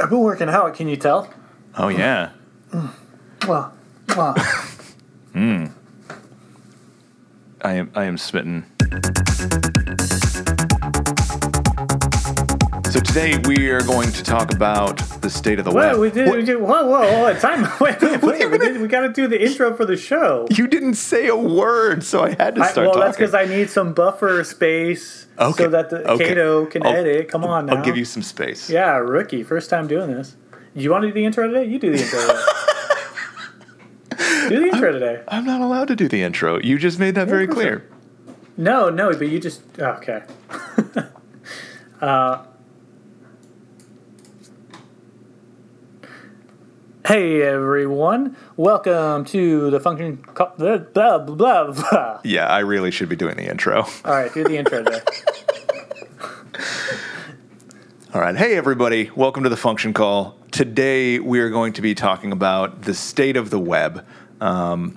I've been working out. Can you tell? Oh yeah. Well, well. Hmm. I am I am smitten. Today we are going to talk about the state of the web. Wait, we did. What? We did. Whoa, whoa, whoa! Time. Wait, wait, wait. We, did, we got to do the intro for the show. You didn't say a word, so I had to I, start well, talking. that's because I need some buffer space Okay, so that the okay. Kato can I'll- edit. Come on now. I'll give you some space. Yeah, rookie, first time doing this. You want to do the intro today? You do the intro. today. do the intro today. I'm not allowed to do the intro. You just made that very of course clear. No, no, but you just okay. uh, hey everyone, welcome to the function. Co- blah blah blah blah. Yeah, I really should be doing the intro. All right, do the intro today. All right. Hey, everybody. Welcome to the function call. Today, we are going to be talking about the state of the web. Um,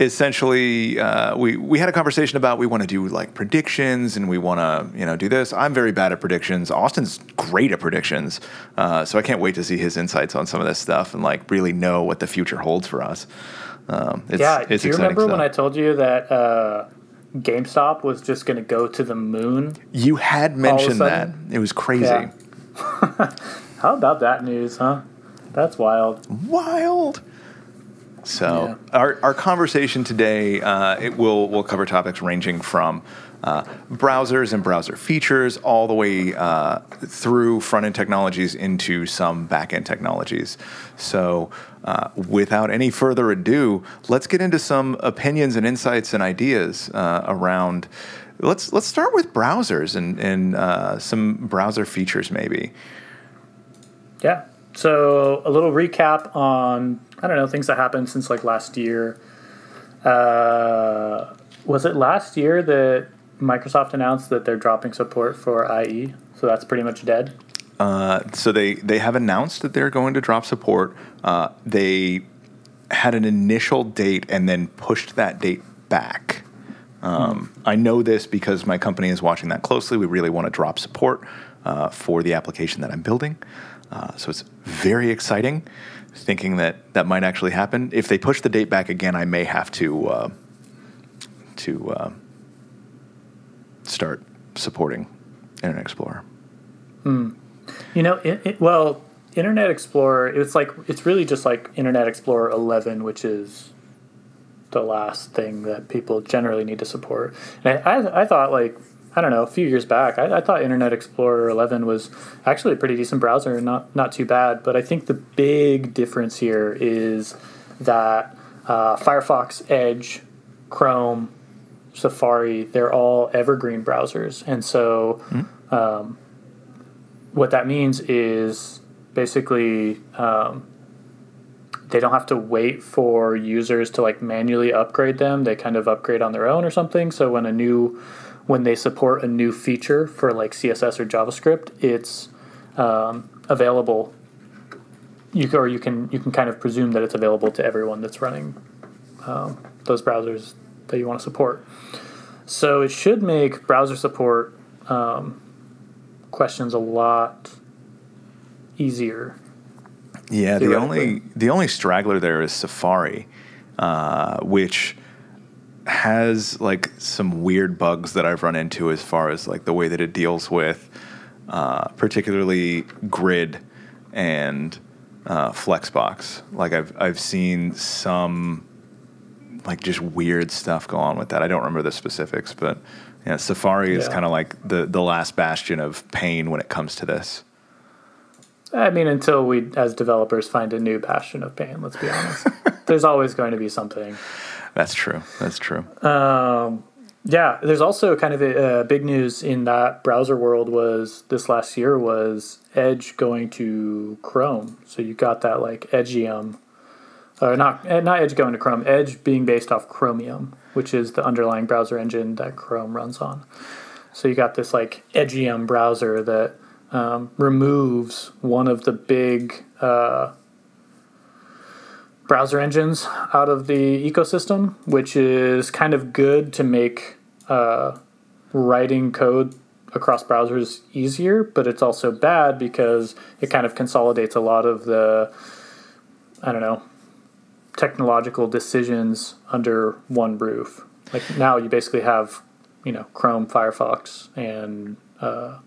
essentially, uh, we, we had a conversation about we want to do like predictions and we want to, you know, do this. I'm very bad at predictions. Austin's great at predictions. Uh, so I can't wait to see his insights on some of this stuff and like really know what the future holds for us. Um, it's, yeah, it's do you remember when I told you that uh, GameStop was just going to go to the moon? You had mentioned that. It was crazy. Yeah. How about that news, huh? That's wild. wild. So Yeah. our, our conversation today uh, it will will cover topics ranging from uh, browsers and browser features all the way uh, through front end technologies into some back end technologies. So uh, without any further ado, let's get into some opinions and insights and ideas uh, around. Let's let's start with browsers and and uh, some browser features maybe. Yeah. So a little recap on I don't know things that happened since like last year. Uh, was it last year that Microsoft announced that they're dropping support for IE? So that's pretty much dead. Uh, so they they have announced that they're going to drop support. Uh, they had an initial date and then pushed that date back. Um, I know this because my company is watching that closely. We really want to drop support uh, for the application that I'm building. Uh, so it's very exciting, thinking that that might actually happen. If they push the date back again, I may have to uh, to uh, start supporting Internet Explorer. Hmm. You know, it, it, well, Internet Explorer. It's like it's really just like Internet Explorer 11, which is the last thing that people generally need to support. And I, I, I thought like I don't know, a few years back, I, I thought Internet Explorer 11 was actually a pretty decent browser, and not not too bad. But I think the big difference here is that uh, Firefox, Edge, Chrome, Safari, they're all evergreen browsers, and so um, what that means is basically um, they don't have to wait for users to like manually upgrade them. They kind of upgrade on their own or something. So when a new when they support a new feature for like CSS or JavaScript, it's um, available. You or you can you can kind of presume that it's available to everyone that's running um, those browsers that you want to support. So it should make browser support um, questions a lot easier. Yeah, the only the only straggler there is Safari, uh, which has like some weird bugs that I've run into as far as like the way that it deals with, uh, particularly grid and uh, Flexbox. Like I've I've seen some like just weird stuff go on with that. I don't remember the specifics, but yeah, Safari is kind of like the the last bastion of pain when it comes to this. I mean, until we, as developers, find a new passion of pain. Let's be honest. There's always going to be something. That's true. That's true. Um, yeah, there's also kind of a, uh, big news in that browser world was this last year was Edge going to Chrome. So you got that like Edgium, or not not Edge going to Chrome. Edge being based off Chromium, which is the underlying browser engine that Chrome runs on. So you got this like Edgium browser that um, removes one of the big uh, browser engines out of the ecosystem, which is kind of good to make uh, writing code across browsers easier, but it's also bad because it kind of consolidates a lot of the, I don't know, technological decisions under one roof. Like now you basically have, you know, Chrome, Firefox, and uh,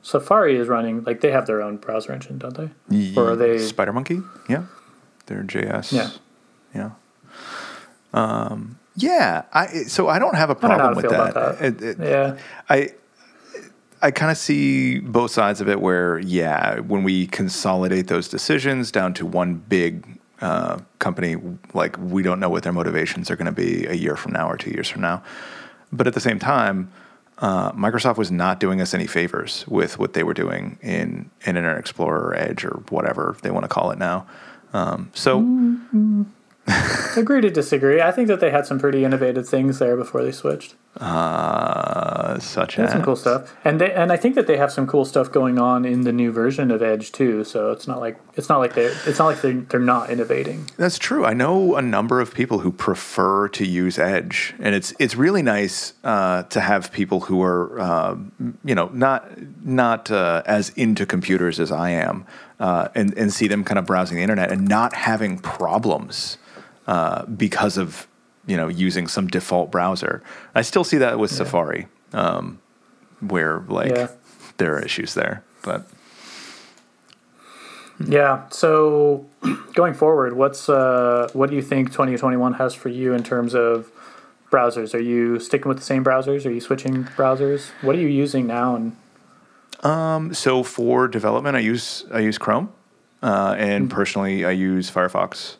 Safari is running, like they have their own browser engine, don't they? Or are they. SpiderMonkey? Yeah. They're JS. Yeah. Yeah. Um, yeah. I so I don't have a I don't know how problem with that. that. It- it- Yeah. I I kind of see both sides of it. Where yeah, when we consolidate those decisions down to one big uh, company, like we don't know what their motivations are going to be a year from now or two years from now. But at the same time, uh, Microsoft was not doing us any favors with what they were doing in, in Internet Explorer or Edge or whatever they want to call it now. Um, so Agree to disagree. I think that they had some pretty innovative things there before they switched. uh, such as some cool stuff, and they and I think that they have some cool stuff going on in the new version of Edge too. So it's not like it's not like they it's not like they they're not innovating. That's true. I know a number of people who prefer to use Edge, and it's it's really nice uh, to have people who are uh, you know not not uh, as into computers as I am, uh, and and see them kind of browsing the internet and not having problems uh, because of you know using some default browser. I still see that with Safari, um, where like Yeah. there are issues there, but. Yeah. So going forward, what's uh, what do you think 2021 has for you in terms of browsers? Are you sticking with the same browsers? Are you switching browsers? What are you using now? And So for development, I use I use Chrome, uh, and personally, I use Firefox.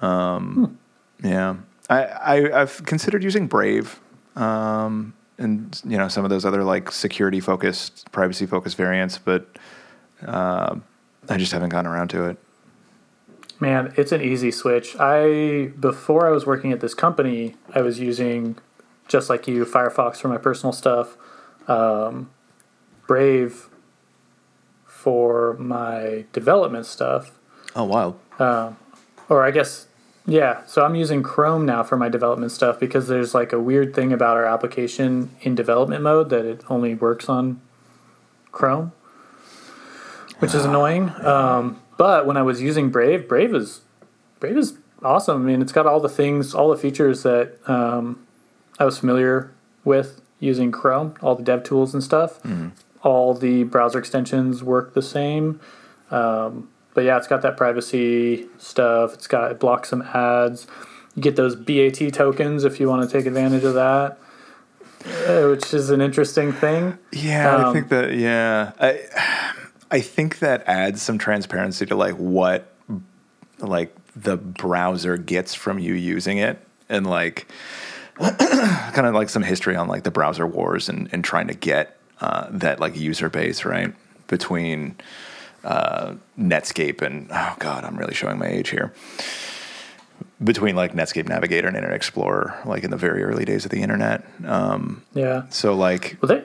Um, Yeah, I, I I've considered using Brave, um, and you know some of those other like security focused, privacy focused variants, but uh, I just haven't gotten around to it. Man, it's an easy switch. I before I was working at this company, I was using just like you Firefox for my personal stuff, um, Brave for my development stuff, Oh, wild! or I guess yeah. So I'm using Chrome now for my development stuff because there's like a weird thing about our application in development mode that it only works on Chrome, which is annoying. Um, but when I was using Brave, Brave is Brave is awesome. I mean, it's got all the things, all the features that um, I was familiar with using Chrome, all the dev tools and stuff. All the browser extensions work the same. Um, but yeah, it's got that privacy stuff. It's got it blocks some ads. You get those BAT tokens if you want to take advantage of that, uh, which is an interesting thing. Yeah, I Um, think that. Yeah, I I think that adds some transparency to like what like the browser gets from you using it, and like kind of like some history on like the browser wars and and trying to get uh, that like user base right between uh, Netscape and oh god, I'm really showing my age here. Between like Netscape Navigator and Internet Explorer, like in the very early days of the internet. Um, Yeah. so like Well, there,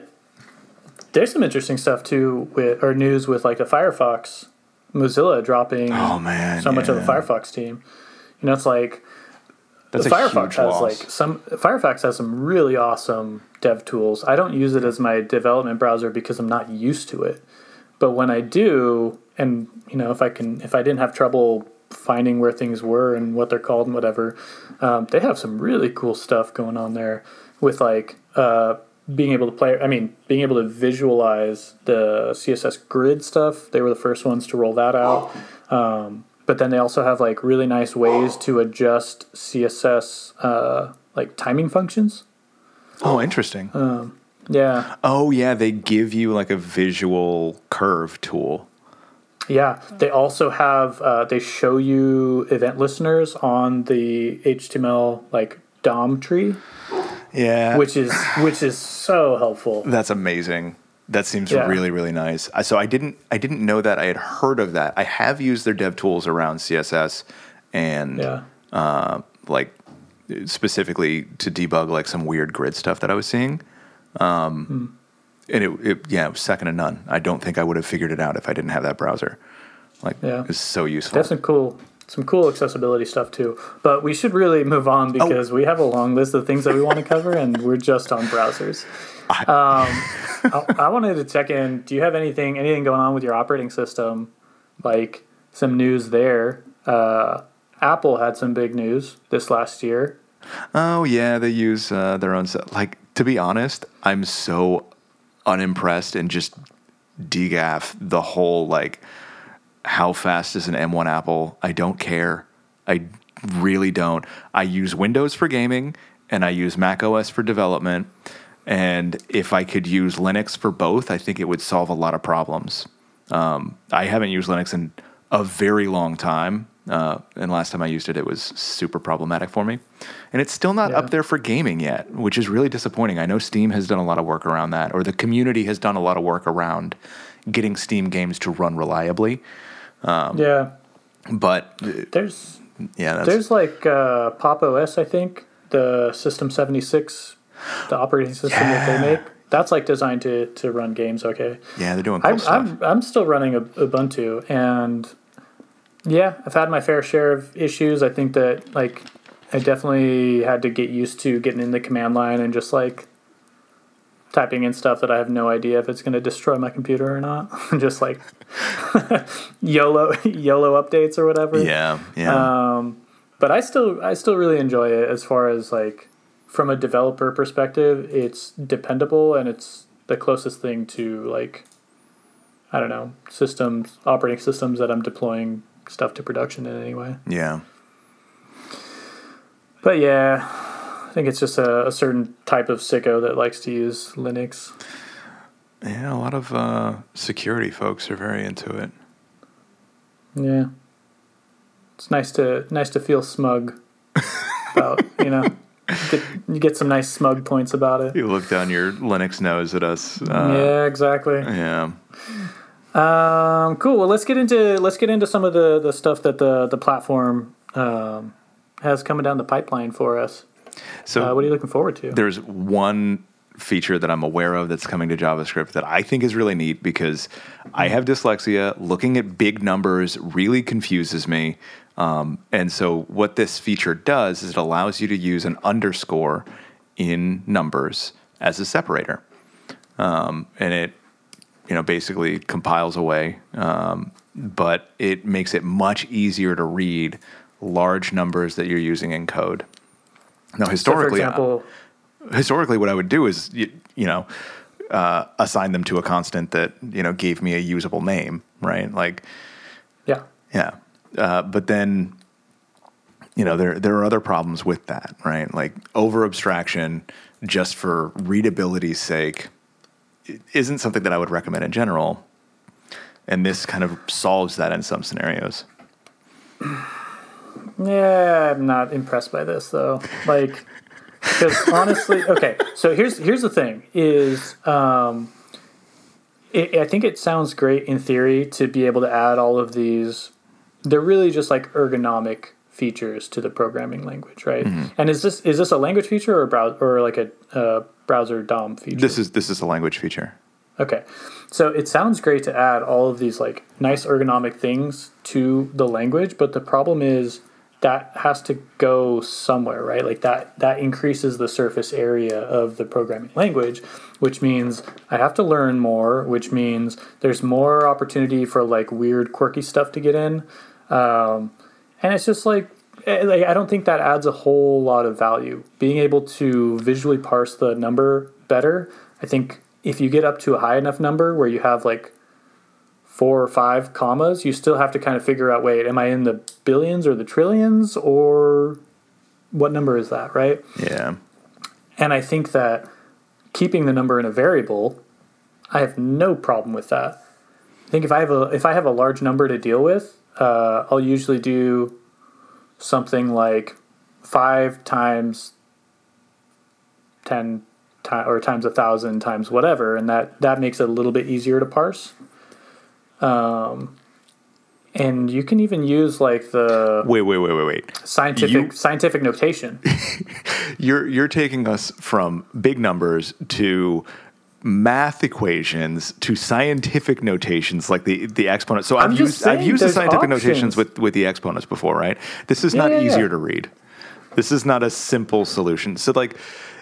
there's some interesting stuff too with or news with like the Firefox, Mozilla dropping Oh, man, so much of the. Firefox team. You know, it's like that's a Firefox huge has loss. like some Firefox has some really awesome dev tools. I don't use it as my development browser because I'm not used to it. But when I do, and you know, if I can, if I didn't have trouble finding where things were and what they're called and whatever, um, they have some really cool stuff going on there with like uh, being able to play. I mean, being able to visualize the CSS grid stuff. They were the first ones to roll that out. Um, but then they also have like really nice ways to adjust CSS uh, like timing functions. Oh, interesting. Yeah, oh, yeah, they give you like a visual curve tool. yeah. They also have uh, they show you event listeners on the HTML like DOM tree, Yeah, which is which is so helpful. that's amazing. That seems Yeah. really really nice. So I didn't I didn't know that. I had heard of that. I have used their dev tools around CSS and Yeah, uh, like specifically to debug like some weird grid stuff that I was seeing. Um, And it, it yeah, it was second to none. I don't think I would have figured it out if I didn't have that browser. Like Yeah. it's so useful. that's some cool some cool accessibility stuff too. But we should really move on because we have a long list of things that we want to cover, and we're just on browsers. Um, I, I wanted to check in. Do you have anything anything going on with your operating system? Like some news there. Uh, Apple had some big news this last year. Oh yeah, they use uh, their own. Like to be honest, I'm so unimpressed and just degaff the whole like how fast is an M1 Apple? I don't care. I really don't. I use Windows for gaming and I use Mac OS for development. And if I could use Linux for both, I think it would solve a lot of problems. Um, I haven't used Linux in a very long time. Uh, and last time I used it, it was super problematic for me. And it's still not Yeah. up there for gaming yet, which is really disappointing. I know Steam has done a lot of work around that, or the community has done a lot of work around getting Steam games to run reliably. Um, yeah, But uh, there's yeah, that's, there's like uh, Pop OS, I think the System76, the operating system that they make. That's like designed to to run games. Okay. yeah, they're doing cool I'm, stuff. I'm I'm still running a, Ubuntu, and yeah, I've had my fair share of issues. I think that like I definitely had to get used to getting in the command line and just like typing in stuff that I have no idea if it's going to destroy my computer or not. just like YOLO YOLO updates or whatever. yeah, yeah, Um, but I still I still really enjoy it as far as like from a developer perspective, it's dependable and it's the closest thing to like I don't know systems operating systems that I'm deploying stuff to production in anyway. yeah. But yeah, I think it's just a, a certain type of sicko that likes to use Linux. Yeah, a lot of uh, security folks are very into it. Yeah, it's nice to nice to feel smug about you know get, you get some nice smug points about it. You look down your Linux nose at us. Uh, yeah, exactly. yeah. Um, cool. Well, let's get into let's get into some of the the stuff that the the platform um, has coming down the pipeline for us. So Uh, what are you looking forward to? there's one feature that I'm aware of that's coming to JavaScript that I think is really neat because I have dyslexia. Looking at big numbers really confuses me. Um, and so, what this feature does is it allows you to use an underscore in numbers as a separator. Um, and it, you know, basically compiles away, um, but it makes it much easier to read large numbers that you're using in code. Now, So, for historically, example, historically what I would do is you, you know uh, assign them to a constant that you know gave me a usable name, right? Like yeah, yeah, uh, but then you know there there are other problems with that, right? Like over abstraction just for readability's sake isn't something that I would recommend in general. And this kind of solves that in some scenarios. yeah, I'm not impressed by this though. Like, because honestly, okay. So here's here's the thing: is um, it, I think it sounds great in theory to be able to add all of these. They're really just like ergonomic features to the programming language, right? And is this is this a language feature or a brow- or like a uh, browser DOM feature? This is this is a language feature. Okay. So it sounds great to add all of these like nice ergonomic things to the language, but the problem is that has to go somewhere, right? Like that that increases the surface area of the programming language, which means I have to learn more, which means there's more opportunity for like weird quirky stuff to get in. Um, and it's just like eh, like I don't think that adds a whole lot of value. Being able to visually parse the number better, I think if you get up to a high enough number where you have like four or five commas, you still have to kind of figure out wait, am I in the billions or the trillions or what number is that, right? Yeah. And I think that keeping the number in a variable, I have no problem with that. I think if I have a if I have a large number to deal with, uh, I'll usually do something like five times ten ti or times a thousand times whatever, and that that makes it a little bit easier to parse. Um, and you can even use like the Wait, wait, wait, wait, wait. scientific You- scientific notation. You're you're taking us from big numbers to math equations to scientific notations like the the exponent. So I've used I've used the scientific options. notations with with the exponents before, right? This is not Yeah, yeah, easier yeah. to read. This is not a simple solution. So like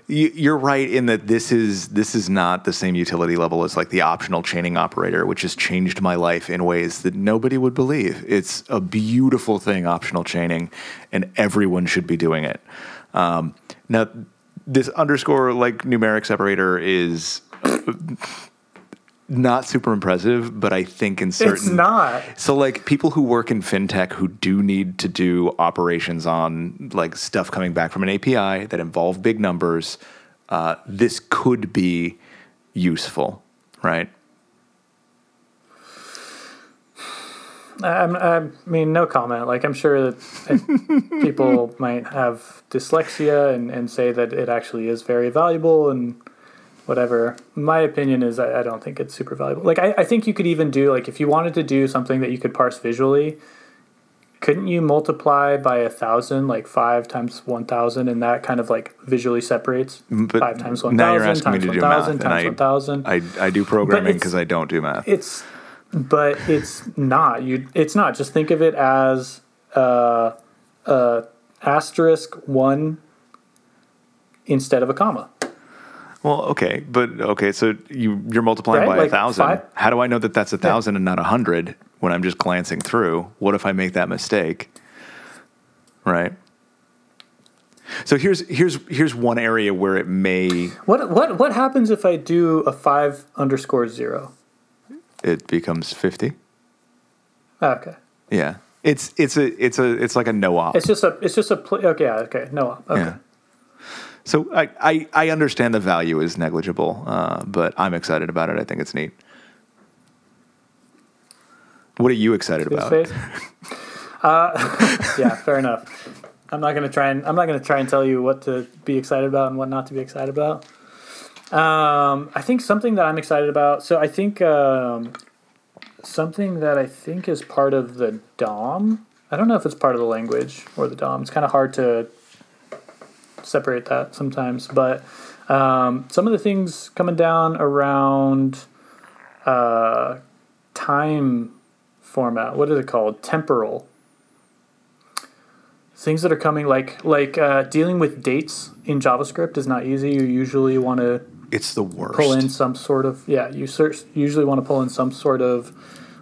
you- you're right in that this is this is not the same utility level as like the optional chaining operator, which has changed my life in ways that nobody would believe. It's a beautiful thing, optional chaining, and everyone should be doing it. Um, now, this underscore like numeric separator is not super impressive, but I think in certain It's not. so like people who work in fintech who do need to do operations on like stuff coming back from an API that involve big numbers, uh, this could be useful, right? I'm, I mean, no comment. Like, I'm sure that people might have dyslexia and, and say that it actually is very valuable and whatever. My opinion is I, I don't think it's super valuable. Like, I, I think you could even do, like, if you wanted to do something that you could parse visually, couldn't you multiply by a thousand, like five times one thousand, and that kind of like visually separates But five times one now you're thousand asking me times to one do math, thousand and times I- one thousand. I, I do programming because I don't do math. It's, but it's not. You. It's not. Just think of it as uh, uh, asterisk one instead of a comma. Well, okay, but okay, so you you're multiplying Right, by a thousand. five- How do I know that that's a thousand and not a hundred when I'm just glancing through? What if I make that mistake? Right. So here's here's here's one area where it may What what what happens if I do a five underscore zero? it becomes fifty. Ah, Okay, Yeah, it's it's a it's a it's like a no op. it's just a it's just a pl- okay yeah, okay no op okay. Yeah. So I, I I understand the value is negligible, uh, but I'm excited about it. I think it's neat. What are you excited about? uh, yeah, fair enough. I'm not gonna try and I'm not gonna try and tell you what to be excited about and what not to be excited about. Um, I think something that I'm excited about. So I think um, something that I think is part of the DOM. I don't know if it's part of the language or the DOM. It's kind of hard to separate that sometimes, but um, some of the things coming down around uh, time format. What is it called? Temporal. Things that are coming like like uh, dealing with dates in JavaScript is not easy. You usually want to It's the worst. pull in some sort of yeah. You search, usually want to pull in some sort of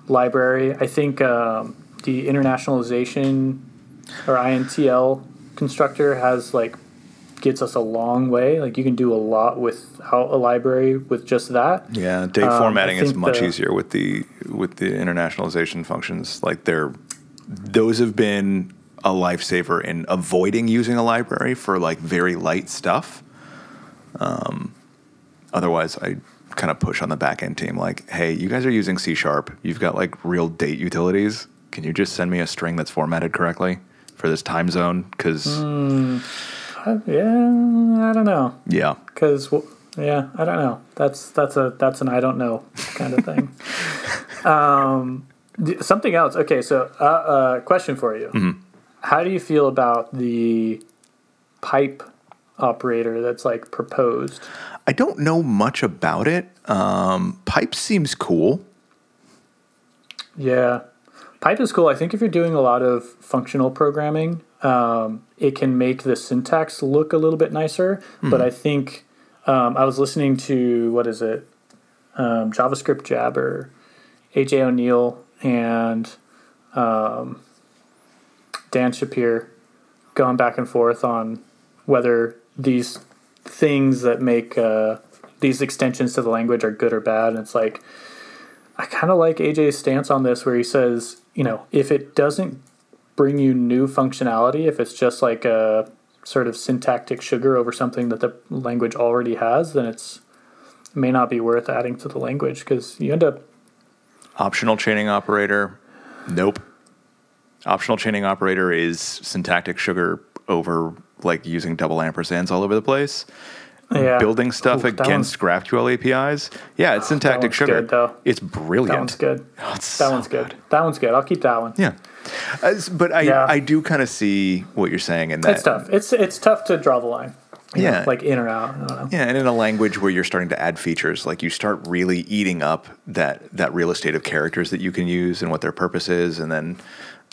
library. I think um, the internationalization or INTL constructor has like gets us a long way. Like you can do a lot without a library with just that. Yeah, date Um, formatting is much the- easier with the with the internationalization functions. Like they're those have been a lifesaver in avoiding using a library for like very light stuff. Um, otherwise, I kind of push on the back end team like, hey, you guys are using C sharp. You've got like real date utilities. Can you just send me a string that's formatted correctly for this time zone? Because Yeah, I don't know. yeah, because yeah i don't know that's that's a that's an i don't know kind of thing um something else okay so uh, uh question for you Mm-hmm. how do you feel about the pipe operator that's like proposed I don't know much about it. Um, Pipe seems cool. yeah pipe is cool i think if you're doing a lot of functional programming um, it can make the syntax look a little bit nicer but i think um, i was listening to what is it? Um, javascript jabber aj O'Neal and um, dan Shappir going back and forth on whether these things that make uh, these extensions to the language are good or bad. And it's like I kind of like AJ's stance on this, where he says, you know, if it doesn't bring you new functionality, if it's just like a sort of syntactic sugar over something that the language already has, then it's it may not be worth adding to the language because you end up Optional chaining operator. Nope. Optional chaining operator is syntactic sugar over like using double ampersands all over the place. Yeah, Building stuff Ooh, against GraphQL APIs. Yeah, it's ah, syntactic one's sugar. good, though. It's brilliant. that one's good. Oh, That so one's good. That one's good. I'll keep that one. Yeah. But I, Yeah. I do kind of see what you're saying in that. It's tough. It's it's tough to draw the line. you know, Yeah. like in or out. I don't know. Yeah, and in a language where you're starting to add features, like you start really eating up that that real estate of characters that you can use and what their purpose is, and then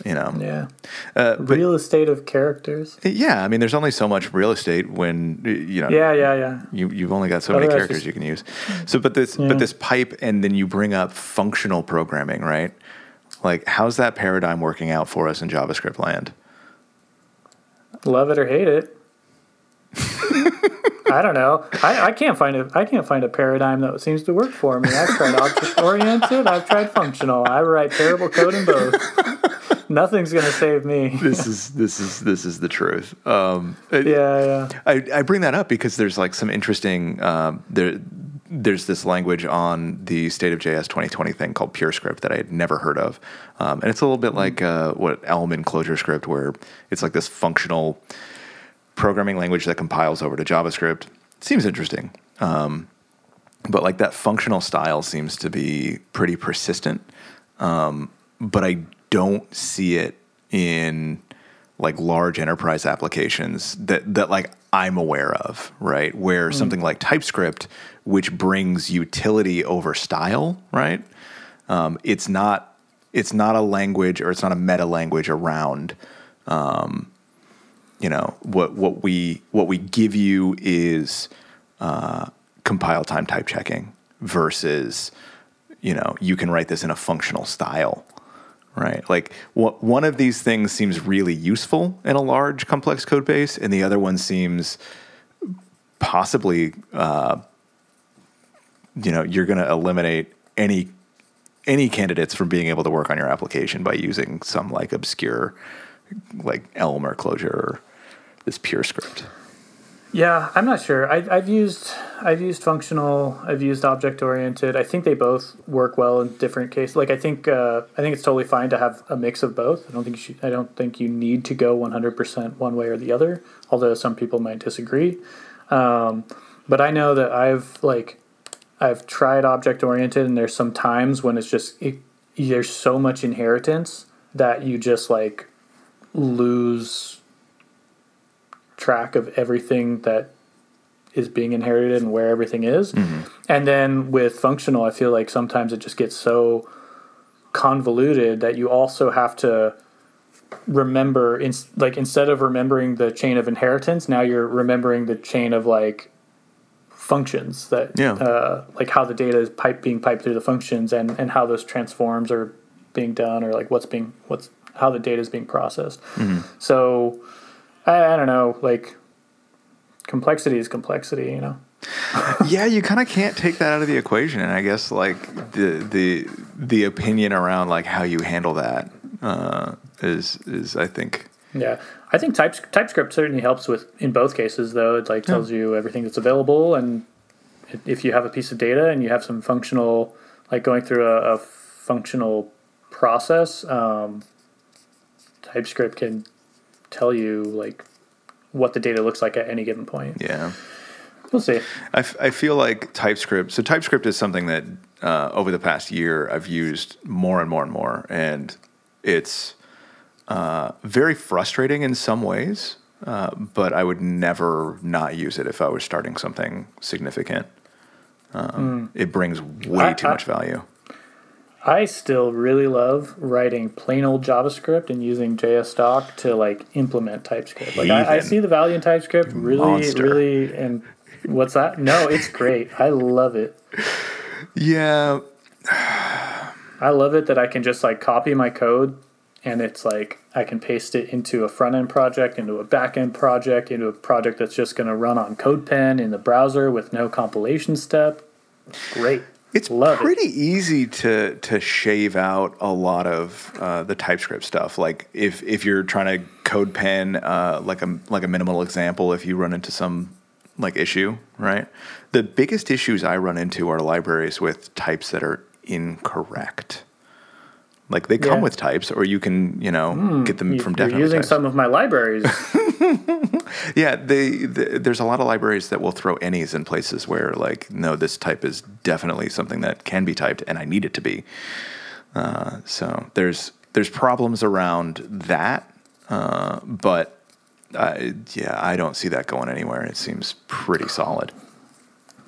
You know, Yeah. uh, but Real estate of characters. yeah, I mean, there's only so much real estate when you know. Yeah, yeah, yeah. You, you've only got so many characters just- you can use. So, but this, Yeah. but this pipe, and then you bring up functional programming, right? Like, how's that paradigm working out for us in JavaScript land? Love it or hate it. I don't know. I, I can't find a I can't find a paradigm that seems to work for me. I've tried object oriented. I've tried functional. I write terrible code in both. Nothing's gonna save me. This is this is this is the truth. Um, Yeah, yeah. I, I bring that up because there's like some interesting um, there. There's this language on the State of JS 2020 thing called PureScript that I had never heard of, um, and it's a little bit like uh, what Elm in ClojureScript, where it's like this functional programming language that compiles over to JavaScript. Seems interesting, um, but like that functional style seems to be pretty persistent. Um, but I don't see it in like large enterprise applications that that like I'm aware of, right? Where something like TypeScript, which brings utility over style, right? Um, it's not it's not a language or it's not a meta language around um, you know what what we what we give you is uh, compile time type checking versus you know you can write this in a functional style right like one of these things seems really useful in a large complex code base and the other one seems possibly uh, you know you're going to eliminate any any candidates from being able to work on your application by using some like obscure like Elm or Clojure or this PureScript. Yeah, I'm not sure. I, I've used I've used functional. I've used object oriented. I think they both work well in different cases. Like I think uh, I think it's totally fine to have a mix of both. I don't think you should, I don't think you need to go 100 percent one way or the other. Although some people might disagree. Um, but I know that I've like I've tried object oriented, and there's some times when it's just it, there's so much inheritance that you just like lose track of everything that is being inherited and where everything is. And then with functional, I feel like sometimes it just gets so convoluted that you also have to remember in, like instead of remembering the chain of inheritance, now you're remembering the chain of like functions that Yeah. uh, like how the data is pipe being piped through the functions and and how those transforms are being done or like what's being what's how the data is being processed. So I, I don't know, like complexity is complexity, you know. yeah, you kind of can't take that out of the equation, and I guess like the the the opinion around like how you handle that uh, is is I think Yeah, I think types, TypeScript certainly helps with in both cases. Though it like tells you everything that's available, and if you have a piece of data and you have some functional, like going through a, a functional process, um, TypeScript can tell you like what the data looks like at any given point. yeah. We'll see. I, f- I feel like TypeScript. So TypeScript is something that uh, over the past year I've used more and more and more, and it's uh, very frustrating in some ways. Uh, but I would never not use it if I was starting something significant. Um, It brings way I- too I- much value. I still really love writing plain old JavaScript and using JSDoc to like implement TypeScript. Like I, I see the value in TypeScript really, Monster. really, and what's that? No, it's great. I love it. Yeah, I love it that I can just like copy my code and it's like I can paste it into a front end project, into a back end project, into a project that's just going to run on CodePen in the browser with no compilation step. Great. It's Love it. pretty easy to to shave out a lot of uh, the TypeScript stuff. Like if if you're trying to CodePen uh, like a like a minimal example, if you run into some like issue, right? The biggest issues I run into are libraries with types that are incorrect. Like they come Yeah. With types, or you can you know get them You- from You're definite using types. some of my libraries. Yeah, they, the there's a lot of libraries that will throw any's in places where like no, this type is definitely something that can be typed, and I need it to be. Uh, so there's there's problems around that, uh, but I, yeah, I don't see that going anywhere. It seems pretty solid.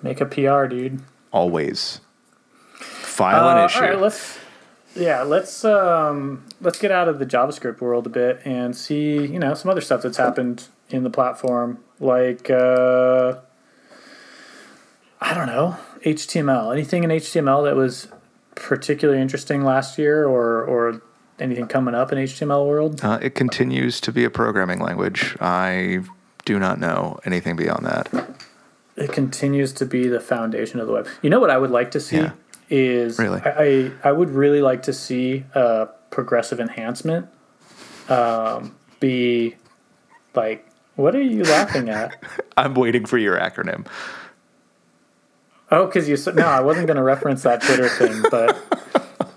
Make a PR, dude. Always file Uh, an issue. right, let's yeah, let's um, let's get out of the JavaScript world a bit and see you know some other stuff that's happened in the platform, like uh, I don't know HTML. Anything in HTML that was particularly interesting last year, or or anything coming up in HTML world? Uh, it continues to be a programming language. I do not know anything beyond that. It continues to be the foundation of the web. You know what I would like to see Yeah. Is Really? I, I I would really like to see uh, progressive enhancement um, be like what are you laughing at? I'm waiting for your acronym. Oh, because you no, I wasn't going to reference that Twitter thing, but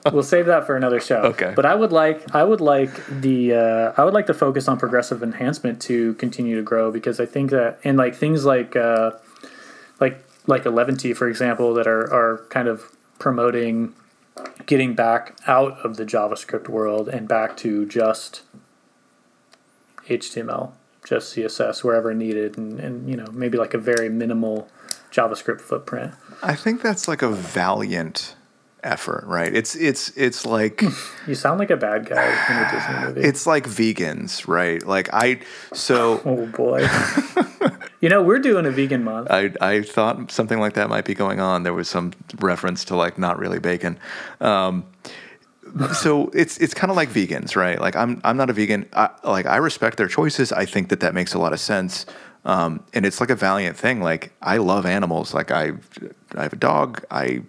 we'll save that for another show. Okay. But I would like I would like the uh, I would like to focus on progressive enhancement to continue to grow because I think that and like things like uh, like like Eleventy, for example, that are are kind of promoting getting back out of the JavaScript world and back to just HTML, just CSS wherever needed, and, and you know maybe like a very minimal JavaScript footprint. I think that's like a valiant effort, right? It's it's it's like You sound like a bad guy in a Disney movie. it's like vegans, right? Like I so oh boy. you know, we're doing a vegan month. I I thought something like that might be going on. There was some reference to like not really bacon. Um, so it's it's kind of like vegans, right? Like I'm I'm not a vegan. I, like I respect their choices. I think that that makes a lot of sense. Um, and it's like a valiant thing. Like I love animals. Like I I have a dog. I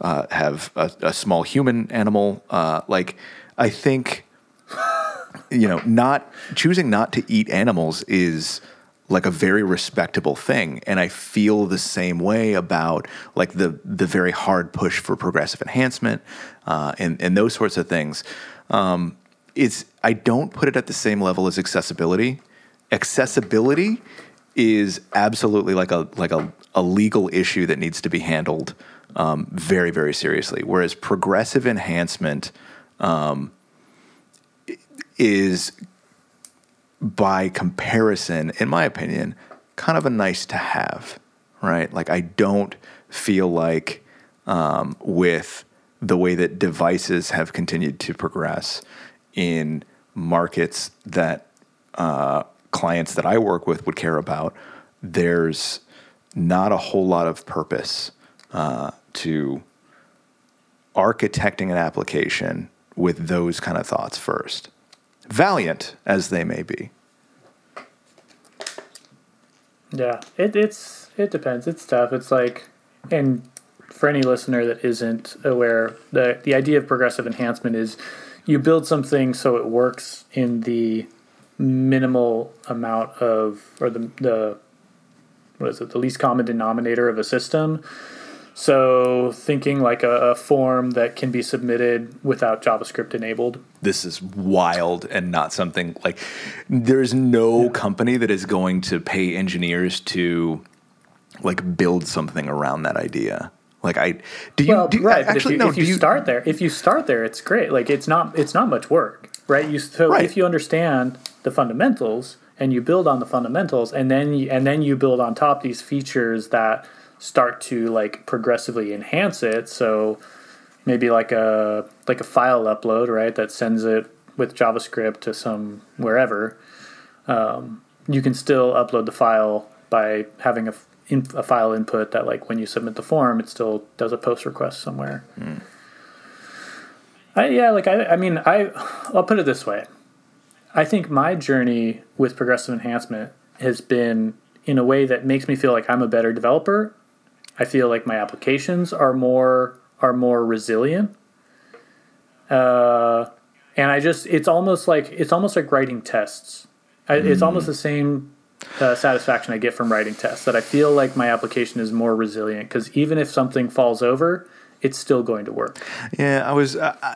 uh, have a, a small human animal. Uh, like I think you know, not choosing not to eat animals is like a very respectable thing and i feel the same way about like the the very hard push for progressive enhancement uh, and and those sorts of things um, it's i don't put it at the same level as accessibility accessibility is absolutely like a like a, a legal issue that needs to be handled um, very very seriously whereas progressive enhancement um, is by comparison, in my opinion, kind of a nice to have, right? Like, I don't feel like um, with the way that devices have continued to progress in markets that uh, clients that I work with would care about, there's not a whole lot of purpose uh, to architecting an application with those kind of thoughts first. Valiant as they may be. Yeah, it, it's it depends. It's tough. It's like, and for any listener that isn't aware, the the idea of progressive enhancement is you build something so it works in the minimal amount of or the the what is it the least common denominator of a system. So thinking like a, a form that can be submitted without JavaScript enabled. This is wild and not something like there's no company that is going to pay engineers to like build something around that idea. Like I do you well, do, right. actually if you, no if you, you start there, if you start there, it's great. Like it's not it's not much work, right? You so Right. if you understand the fundamentals and you build on the fundamentals, and then you, and then you build on top these features that start to like progressively enhance it. So maybe like a like a file upload, right? That sends it with JavaScript to some wherever. Um, you can still upload the file by having a, a file input that like when you submit the form, it still does a post request somewhere. I, yeah, like I, I mean, I, I'll put it this way. I think my journey with progressive enhancement has been in a way that makes me feel like I'm a better developer. I feel like my applications are more are more resilient. Uh, and I just it's almost like it's almost like writing tests. I, It's almost the same uh, satisfaction I get from writing tests that I feel like my application is more resilient because even if something falls over, it's still going to work. Yeah, I was uh, uh,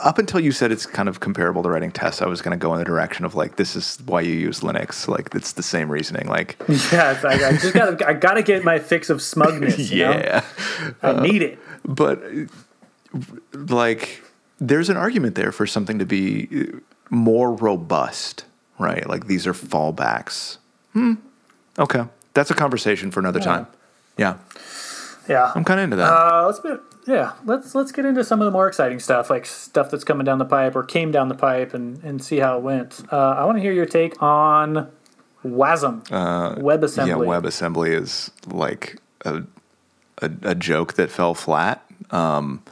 up until you said it's kind of comparable to writing tests. I was going to go in the direction of like this is why you use Linux. Like it's the same reasoning. Like Yeah, like, I just gotta I gotta get my fix of smugness. You know? yeah, I need it. but uh, like there's an argument there for something to be uh, more robust, right? Like these are fallbacks. Hmm. Okay, that's a conversation for another time. Yeah, Yeah. I'm kind of into that. Uh, let's move. yeah, let's let's get into some of the more exciting stuff, like stuff that's coming down the pipe or came down the pipe, and and see how it went. Uh, I want to hear your take on WASM, uh, WebAssembly. Yeah, WebAssembly is like a a, a joke that fell flat. Um,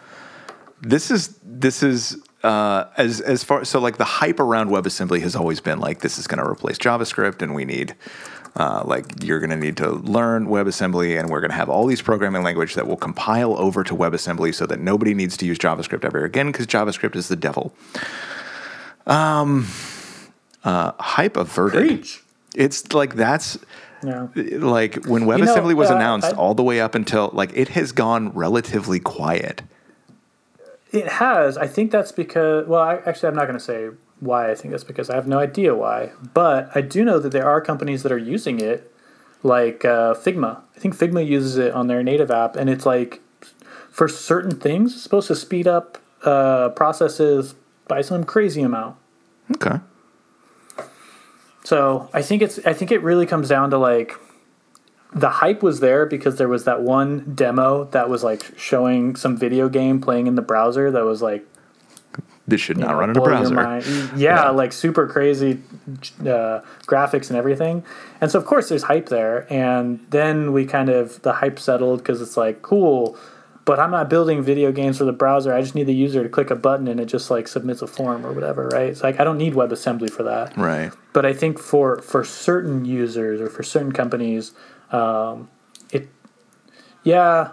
this is this is uh, as as far so like the hype around WebAssembly has always been like this is going to replace JavaScript and we need uh, like you're going to need to learn WebAssembly and we're going to have all these programming language that will compile over to WebAssembly so that nobody needs to use JavaScript ever again because JavaScript is the devil. Um, uh, hype averted. Preach. It's like that's. Yeah. Like when WebAssembly you know, was uh, announced, I, all the way up until like it has gone relatively quiet. It has. I think that's because. Well, I, actually, I'm not going to say why I think that's because I have no idea why. But I do know that there are companies that are using it, like uh, Figma. I think Figma uses it on their native app, and it's like for certain things, it's supposed to speed up uh, processes by some crazy amount. Okay. So I think it's. I think it really comes down to like the hype was there because there was that one demo that was like showing some video game playing in the browser that was like this should not know, run in a browser. Yeah, yeah, like super crazy uh, graphics and everything. And so of course there's hype there, and then we kind of the hype settled because it's like cool, but I'm not building video games for the browser. I just need the user to click a button and it just like submits a form or whatever, right? It's like I don't need WebAssembly for that. Right. But I think for for certain users or for certain companies um, it, yeah,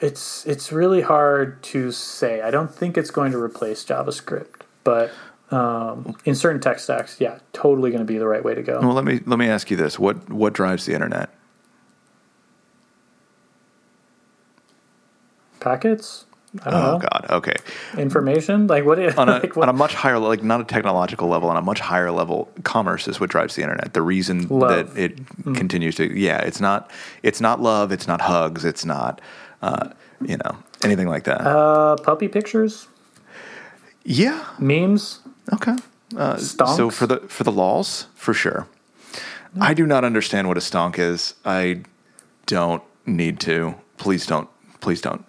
it's it's really hard to say. I don't think it's going to replace JavaScript, but um, in certain tech stacks, yeah, totally going to be the right way to go. Well, let me let me ask you this: what what drives the internet? Packets oh know. God. Okay. Information like what is on a, like what? on a much higher like not a technological level on a much higher level commerce is what drives the internet. The reason love. that it mm. continues to yeah it's not it's not love it's not hugs it's not uh, you know anything like that. Uh, puppy pictures. Yeah. Memes. Okay. Uh, so for the for the laws for sure. Mm. I do not understand what a stonk is. I don't need to. Please don't. Please don't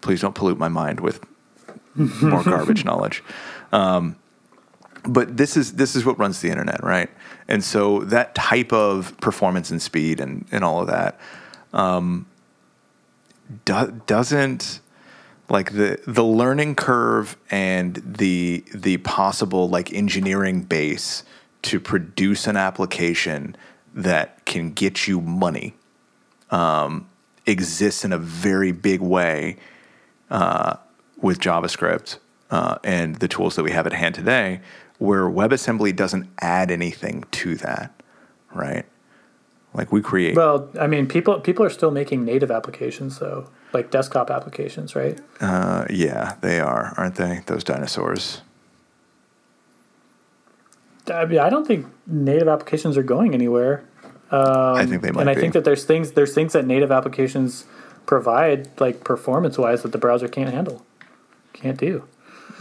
please don't pollute my mind with more garbage knowledge. Um, but this is this is what runs the internet, right? And so that type of performance and speed and, and all of that um, do, doesn't like the the learning curve and the the possible like engineering base to produce an application that can get you money um, exists in a very big way uh, with JavaScript uh, and the tools that we have at hand today, where WebAssembly doesn't add anything to that, right? Like we create. Well, I mean, people people are still making native applications, though, like desktop applications, right? Uh, yeah, they are, aren't they? Those dinosaurs. I mean, I don't think native applications are going anywhere. Um, I think they might. And I be. think that there's things there's things that native applications provide like performance wise that the browser can't handle, can't do.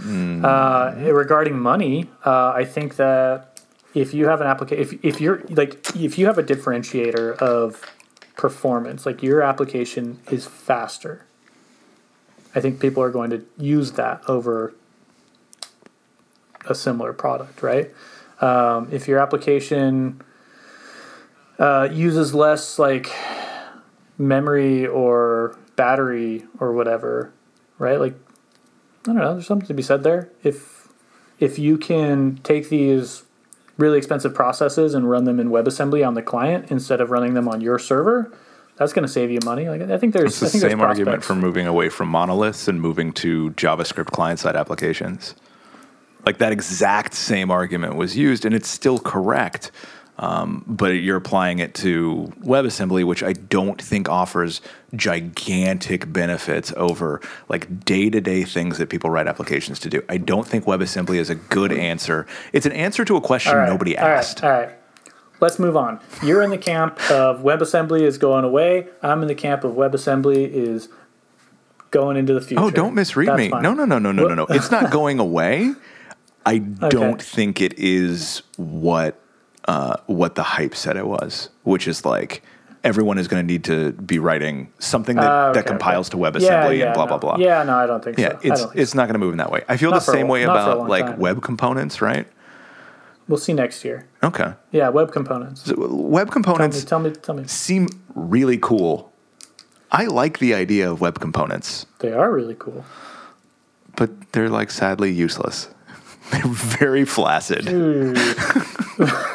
Mm. Uh, regarding money, uh, I think that if you have an application, if, if you're like if you have a differentiator of performance, like your application is faster, I think people are going to use that over a similar product, right? Um, if your application uh, uses less like memory or battery or whatever, right? Like I don't know, there's something to be said there. If if you can take these really expensive processes and run them in WebAssembly on the client instead of running them on your server, that's going to save you money. Like I think there's it's the think same argument for moving away from monoliths and moving to JavaScript client side applications. Like that exact same argument was used, and it's still correct. Um, but you're applying it to WebAssembly, which I don't think offers gigantic benefits over like day to day things that people write applications to do. I don't think WebAssembly is a good answer. It's an answer to a question right, nobody asked. All right, all right. Let's move on. You're in the camp of WebAssembly is going away. I'm in the camp of WebAssembly is going into the future. Oh, don't misread That's me. Fine. No, no, no, no, no, no, no. It's not going away. I don't think it is what uh, what the hype said it was, which is like everyone is going to need to be writing something that, Ah, that compiles okay. to WebAssembly Yeah, and yeah, blah no. blah blah. Yeah, no, I don't think Yeah, so. It's it's not going to move in that way. I feel Not the for a same way not for a about like time. web components, right? We'll see next year. Okay, Yeah, web components. so web Tell me, components tell me, tell me. seem really cool. I like the idea of web components, They are really cool. but they're like sadly useless. They're very flaccid.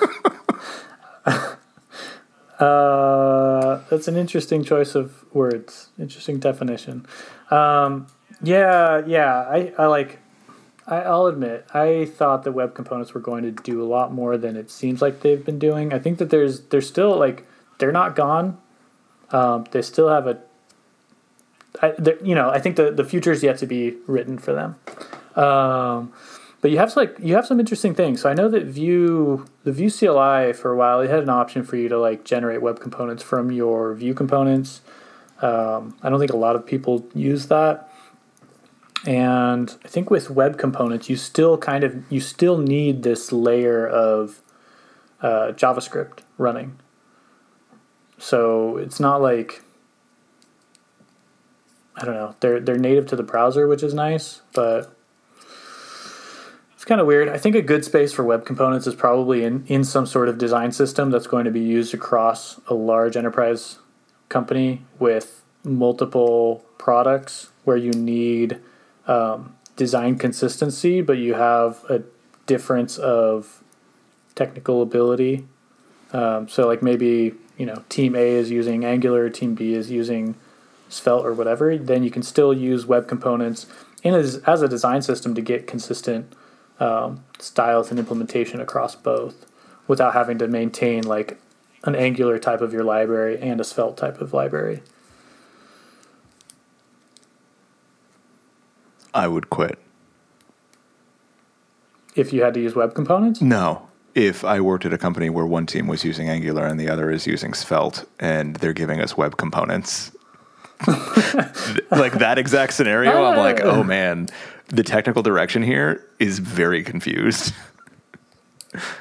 Uh, that's an interesting choice of words. Interesting definition. Um, yeah, yeah. I, I like. I, I'll admit, I thought that web components were going to do a lot more than it seems like they've been doing. I think that there's there's still like they're not gone. Um, they still have a. I, you know, I think the the future is yet to be written for them. Um, but you have like you have some interesting things. So I know that Vue the Vue CLI for a while it had an option for you to like generate web components from your Vue components. Um, I don't think a lot of people use that. And I think with web components, you still kind of you still need this layer of uh, JavaScript running. So it's not like I don't know. They're they're native to the browser, which is nice, but kind of weird. I think a good space for web components is probably in, in some sort of design system that's going to be used across a large enterprise company with multiple products where you need um, design consistency, but you have a difference of technical ability. Um, so, like maybe you know, Team A is using Angular, Team B is using Svelte or whatever. Then you can still use web components in as, as a design system to get consistent um, styles and implementation across both without having to maintain like an Angular type of your library and a Svelte type of library. I would quit. If you had to use web components, No. If I worked at a company where one team was using Angular and the other is using Svelte and they're giving us web components, like that exact scenario, I'm like, oh man, the technical direction here is very confused.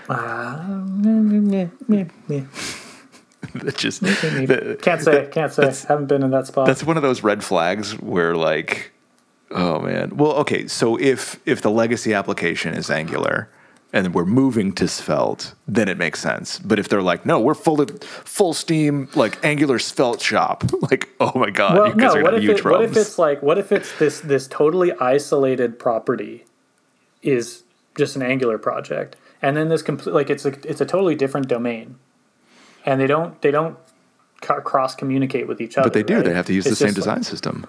uh, meh, meh, meh, meh, That just that- can't say, can't say. Haven't been in that spot. that's one of those red flags where like, oh man. Well, okay, so if if the legacy application is Angular and we're moving to Svelte, then it makes sense. But if they're like, no, we're full of full steam like Angular Svelte shop, like, oh my god, well, you guys no. are What gonna have huge it, what if it's like what if it's this this totally isolated property is just an Angular project, and then this complete like it's a it's a totally different domain, and they don't they don't cross communicate with each other. but they do. right? They have to use It's the same just like- design system,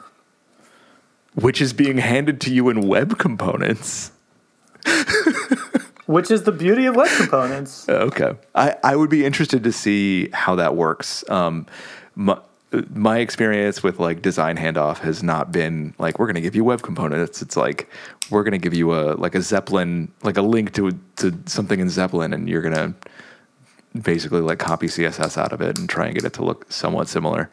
which is being handed to you in web components. which is the beauty of web components. Okay. I, I would be interested to see how that works. Um, my, my experience with like design handoff has not been like we're going to give you web components. It's like we're going to give you a like a Zeplin, like a link to to something in Zeplin, and you're going to basically like copy CSS out of it and try and get it to look somewhat similar.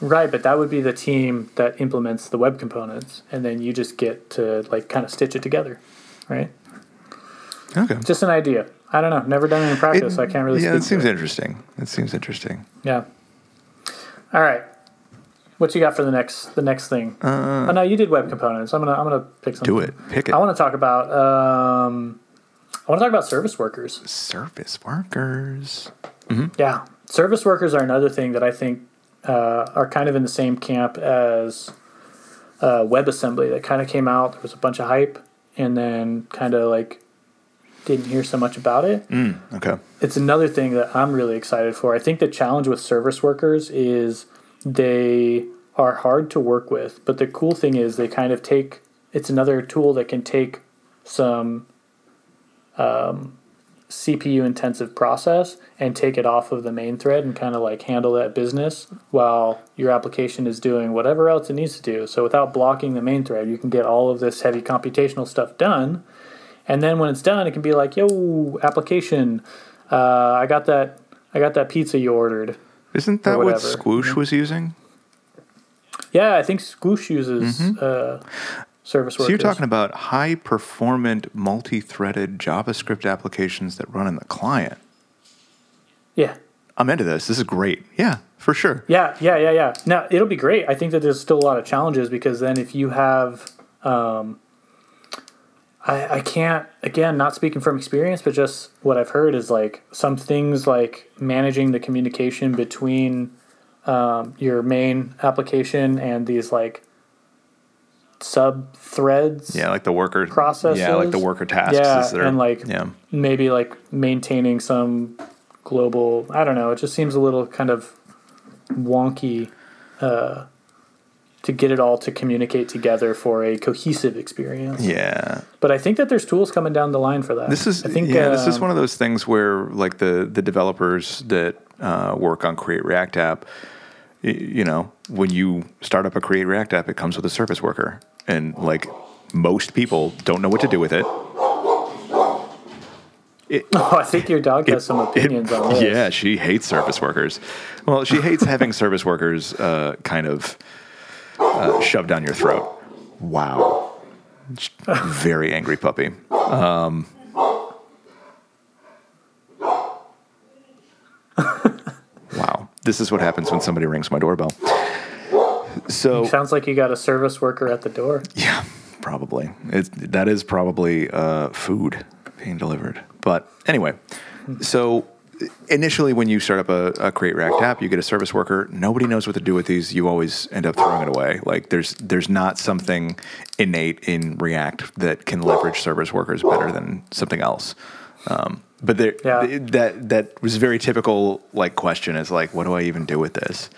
Right, but that would be the team that implements the web components, and then you just get to like kind of stitch it together, right? Okay. Just an idea. I don't know. Never done it in practice, so I can't really. Yeah, speak it seems it. interesting. It seems interesting. Yeah. All right. What you got for the next the next thing? oh no, you did web components. I'm gonna I'm gonna pick something. Do it. Pick it. I want to talk about um, I want to talk about service workers. Service workers. Yeah, service workers are another thing that I think uh, are kind of in the same camp as uh, WebAssembly. That kind of came out. There was a bunch of hype, and then kind of like didn't hear so much about it. Okay. It's another thing that I'm really excited for. I think the challenge with service workers is they are hard to work with, but the cool thing is they kind of take. It's another tool that can take some um, CPU intensive process and take it off of the main thread and kind of like handle that business while your application is doing whatever else it needs to do. So without blocking the main thread, you can get all of this heavy computational stuff done. And then when it's done, it can be like, "Yo, application, uh, I got that, I got that pizza you ordered." Isn't that what. Squoosh was using? Yeah, I think Squoosh uses uh, service workers. Mm-hmm. So you're talking about high performant multi-threaded JavaScript applications that run in the client. yeah, I'm into this. This is great. Yeah, for sure. Yeah, yeah, yeah, yeah. Now it'll be great. I think that there's still a lot of challenges because then if you have, um, I, I can't again not speaking from experience, but just what I've heard is like some things like managing the communication between um, your main application and these like sub threads. Yeah, like the worker Processes. Yeah, like the worker tasks. Yeah, is there- and like yeah, maybe like maintaining some global. I don't know. It just seems a little kind of wonky uh, to get it all to communicate together for a cohesive experience. yeah. But I think that there's tools coming down the line for that. This is I think yeah. this is um, one of those things where like the the developers that uh, work on Create React app, you know, when you start up a Create React app, it comes with a service worker, and like most people don't know what to do with it. It, Oh, I think your dog has some opinions on this. Yeah, she hates service workers. Well, she hates having service workers uh, kind of uh, shoved down your throat. Wow. Very angry puppy. Um, wow. This is what happens when somebody rings my doorbell. So, Sounds like you got a service worker at the door. yeah, probably. That is probably uh, food being delivered. But anyway, so initially when you start up a, a Create React app, you get a service worker. Nobody knows what to do with these. You always end up throwing it away. Like there's there's not something innate in React that can leverage service workers better than something else. Um, but there, Yeah. that that was a very typical like question is like, what do I even do with this?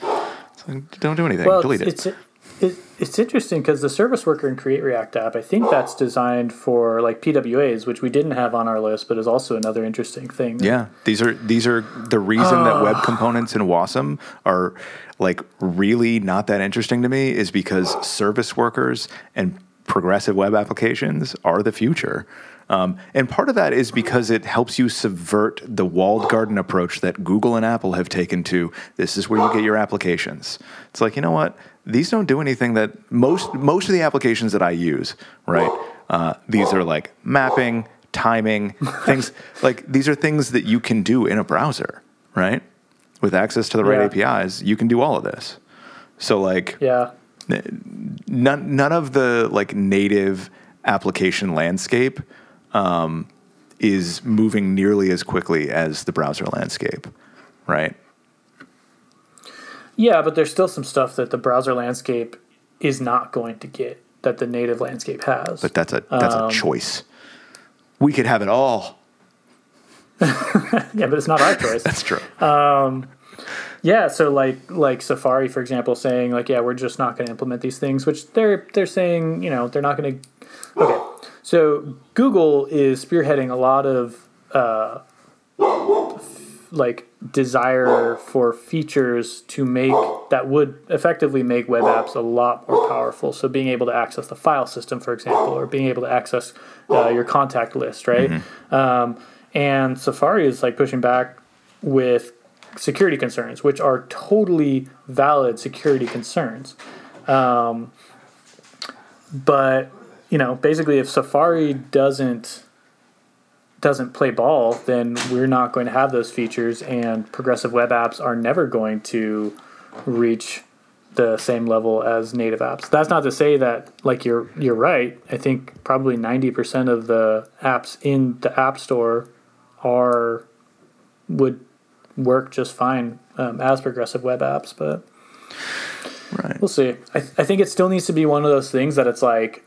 Like, don't do anything. Well, Delete it. it's, it's it, it's interesting because the service worker in Create React app, I think that's designed for like PWAs, which we didn't have on our list, but is also another interesting thing. Yeah, these are these are the reason that web components in Wasm are like really not that interesting to me is because service workers and progressive web applications are the future. Um, and part of that is because it helps you subvert the walled garden approach that Google and Apple have taken to this is where you get your applications. It's like, you know what? These don't do anything that most most of the applications that I use, right? Uh, these are like mapping, timing, things like these are things that you can do in a browser, right? With access to the right Yeah. APIs, you can do all of this. So like Yeah. none none of the like native application landscape um, is moving nearly as quickly as the browser landscape, right? Yeah, but there's still some stuff that the browser landscape is not going to get that the native landscape has. But that's a that's a choice. We could have it all. yeah, but it's not our choice. That's true. Yeah, so like like Safari, for example, saying like, yeah, we're just not going to implement these things, which they're they're saying, you know, they're not going to. Okay, so Google is spearheading a lot of uh, like desire for features to make that would effectively make web apps a lot more powerful. So being able to access the file system, for example, or being able to access uh, your contact list, right? Um, and Safari is like pushing back with security concerns, which are totally valid security concerns. Um, but you know, basically, if Safari doesn't doesn't play ball, then we're not going to have those features, and progressive web apps are never going to reach the same level as native apps. That's not to say that like you're you're right. I think probably 90% of the apps in the App Store are would work just fine um, as progressive web apps, but Right. we'll see. I, I think it still needs to be one of those things that it's like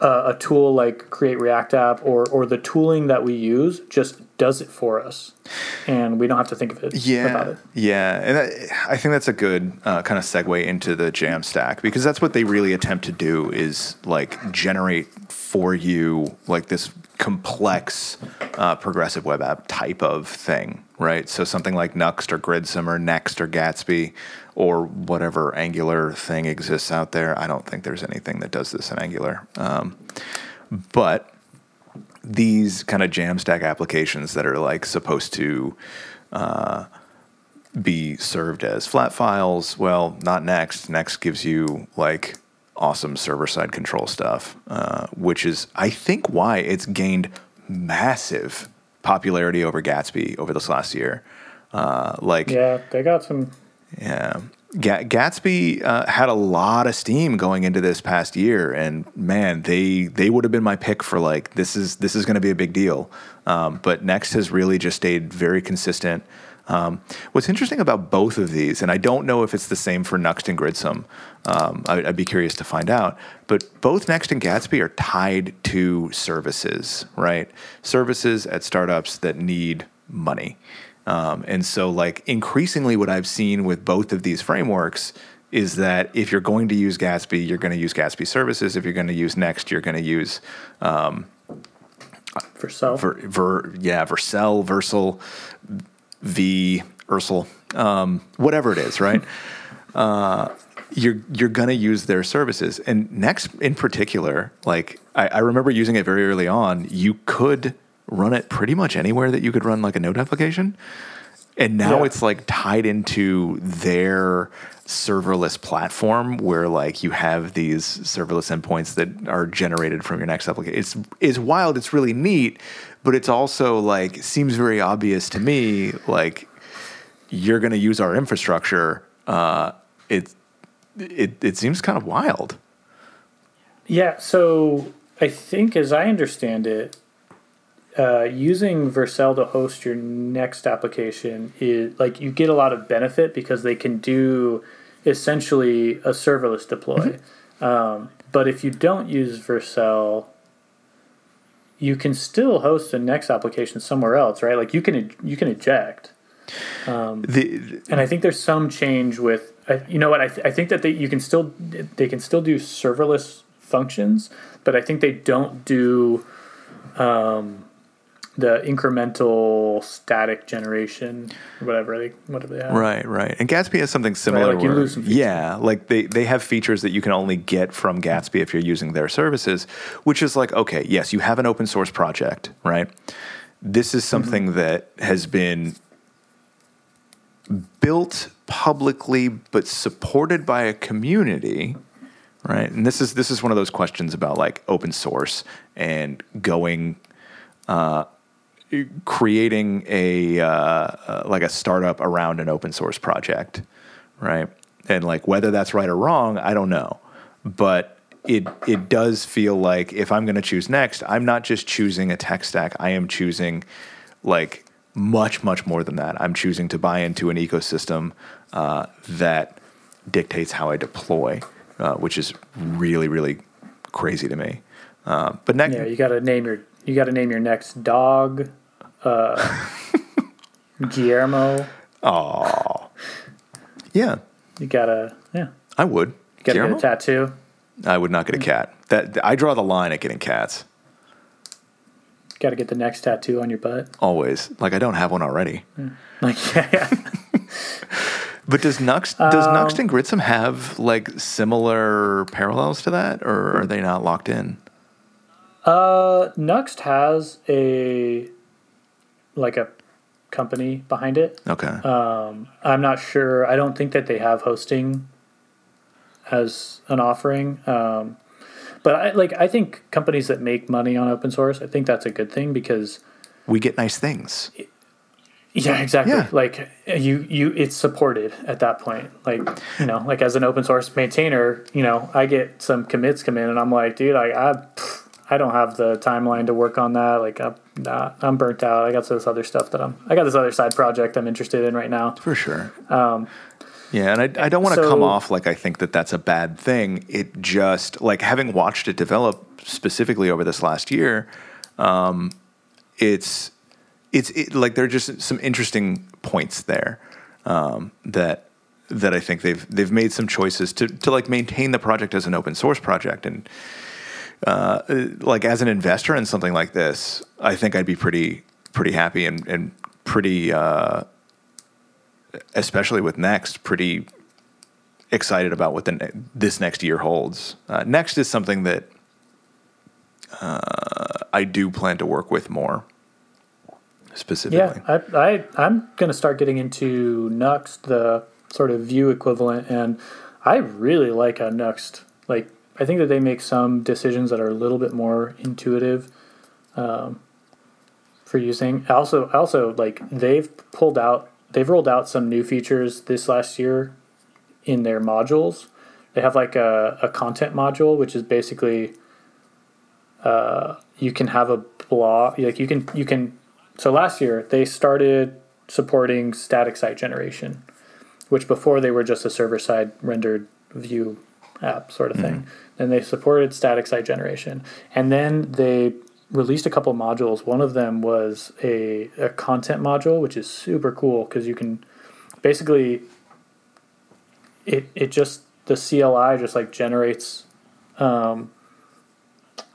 a, a tool like Create React App or or the tooling that we use just does it for us, and we don't have to think of it about Yeah, it. yeah, and I, I think that's a good uh, kind of segue into the Jamstack because that's what they really attempt to do is like generate for you like this complex uh, progressive web app type of thing, right? So something like Nuxt or Gridsome or Next or Gatsby or whatever Angular thing exists out there. I don't think there's anything that does this in Angular, um, but these kind of Jamstack applications that are like supposed to uh, be served as flat files. Well, not Next. Next gives you like awesome server side control stuff, uh, which is, I think, why it's gained massive popularity over Gatsby over this last year. Uh, like Yeah, they got some. Yeah. Ga- Gatsby uh, had a lot of steam going into this past year, and man, they they would have been my pick for like this is this is going to be a big deal. Um, but Next has really just stayed very consistent. Um, what's interesting about both of these, and I don't know if it's the same for Nuxt and Gridsome, um, I, I'd be curious to find out. But both Next and Gatsby are tied to services, right? Services at startups that need money. Um, and so, like, increasingly, what I've seen with both of these frameworks is that if you're going to use Gatsby, you're going to use Gatsby services. If you're going to use Next, you're going to use For self. Ver, Ver, yeah, Vercel, Versal, V, Ursel, um, whatever it is, right? uh, you're you're gonna use their services, and Next in particular, like I, I remember using it very early on. You could run it pretty much anywhere that you could run like a Node application, and now Yeah. it's like tied into their serverless platform where like you have these serverless endpoints that are generated from your next application. It's it's wild, it's really neat, but it's also like seems very obvious to me like you're going to use our infrastructure uh it it it seems kind of wild. Yeah, so I think, as I understand it, uh, using Vercel to host your next application is like you get a lot of benefit because they can do essentially a serverless deploy. Um, but if you don't use Vercel, you can still host a next application somewhere else, right? Like you can you can eject. The And I think there's some change with, I- you know what? I, th- I think that they you can still they can still do serverless functions, but I think they don't do um, the incremental static generation, whatever they whatever they have. Right, right. And Gatsby has something similar. like you lose some features. yeah, like they, they have features that you can only get from Gatsby if you're using their services, which is like, okay, yes, you have an open source project, right? This is something Mm-hmm. that has been built publicly but supported by a community right and this is this is one of those questions about like open source and going uh, creating a uh, uh, like a startup around an open source project right? And like whether that's right or wrong i don't know. But it it does feel like if i'm going to choose next i'm not just choosing a tech stack. I am choosing like much much more than that. I'm choosing to buy into an ecosystem uh, that dictates how i deploy uh, which is really really crazy to me. Uh, but next Yeah, you got to name your you got to name your next dog, uh, Guillermo. yeah You gotta yeah, i would you gotta Guillermo? get a tattoo. i would not get a cat that i draw the line at getting cats Got to get the next tattoo on your butt. always like i don't have one already Like yeah, yeah. But does Nuxt does Um, Nuxt and Gridsome have like similar parallels to that, or are they not locked in? Uh, Nuxt has a like a company behind it. Okay, Um, I'm not sure. I don't think that they have hosting as an offering. Um, but I like I think companies that make money on open source, I think that's a good thing because we get nice things. yeah, exactly. Yeah. Like you you it's supported at that point. Like, you know, like as an open source maintainer, you know, I get some commits come in and I'm like, dude, I I pff, I don't have the timeline to work on that. Like I'm not, I'm burnt out. I got this other stuff that I'm I got this other side project I'm interested in right now. For sure. yeah, and I, I don't want to Um, so- come off like I think that that's a bad thing. It just like having watched it develop specifically over this last year, um, it's it's it, like there are just some interesting points there um, that that I think they've they've made some choices to to like maintain the project as an open source project and uh, like as an investor in something like this, I think I'd be pretty pretty happy and and pretty uh, especially with Next pretty excited about what the ne- this next year holds. Uh, Next is something that uh, I do plan to work with more specifically. Yeah, I, I I'm gonna start getting into Nuxt, the sort of Vue equivalent, and I really like how Nuxt. Like, I think that they make some decisions that are a little bit more intuitive um, for using. Also, also like they've pulled out they've rolled out some new features this last year in their modules. They have like a, a content module, which is basically uh, you can have a blog like you can you can so last year they started supporting static site generation, which before they were just a server side rendered Vue app sort of thing. Then they supported static site generation, and then they released a couple modules. One of them was a, a content module, which is super cool because you can basically it it just the CLI just like generates um,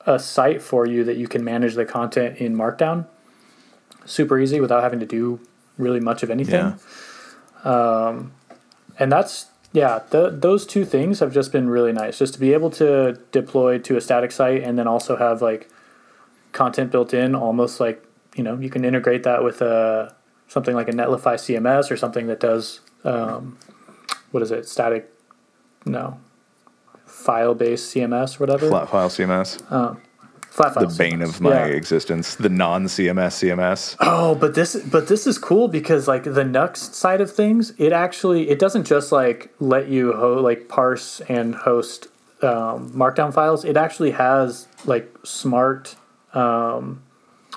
a site for you that you can manage the content in Markdown. Super easy without having to do really much of anything. Um, and that's yeah, th those two things have just been really nice. Just to be able to deploy to a static site and then also have like content built in, almost like you know you can integrate that with a something like a Netlify CMS or something that does um, what is it static no file based CMS or whatever Flat file CMS, flat the file bane CMS. of my Yeah. existence. The non CMS CMS. Oh, but this but this is cool because like the Nuxt side of things, it actually it doesn't just like let you ho- like parse and host um, markdown files. It actually has like smart, um,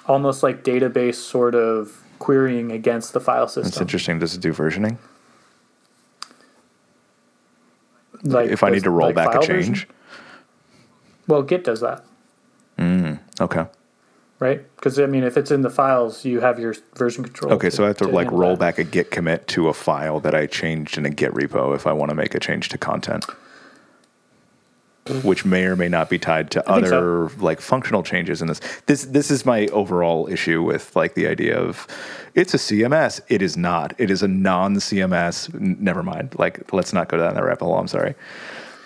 almost like database sort of querying against the file system. It's interesting. Does it do versioning? Like if I need to roll like back a change. version? Well, Git does that, Mm, okay. right? Because I mean, if it's in the files, you have your version control. Okay, so I have to, like roll that. back a git commit to a file that I changed in a git repo if I want to make a change to content. Which may or may not be tied to think other like functional changes in this. This this is my overall issue with like the idea of it's a CMS. It is not. It is a non CMS. Never mind. Like let's not go down that rabbit hole. I'm sorry.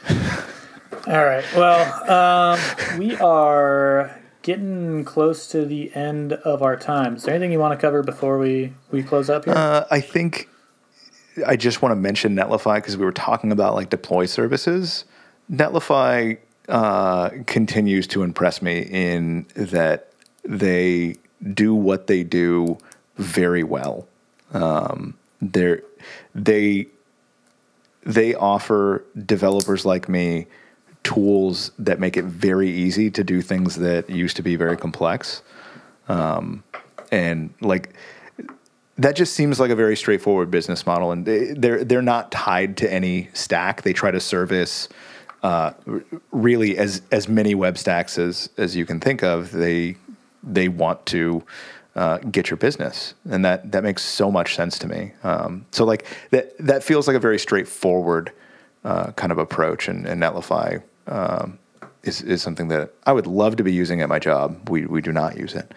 All right. Well, um, we are getting close to the end of our time. Is there anything you want to cover before we, we close up here? Uh, I think I just want to mention Netlify because we were talking about like deploy services. Netlify uh, continues to impress me in that they do what they do very well. Um, they they offer developers like me tools that make it very easy to do things that used to be very complex. Um, and like that just seems like a very straightforward business model, and they, they're they're not tied to any stack. They try to service uh, really as as many web stacks as as you can think of. They they want to uh, get your business, and that that makes so much sense to me. Um, so like that that feels like a very straightforward uh, kind of approach, and, and Netlify um, is is something that I would love to be using at my job. We we do not use it.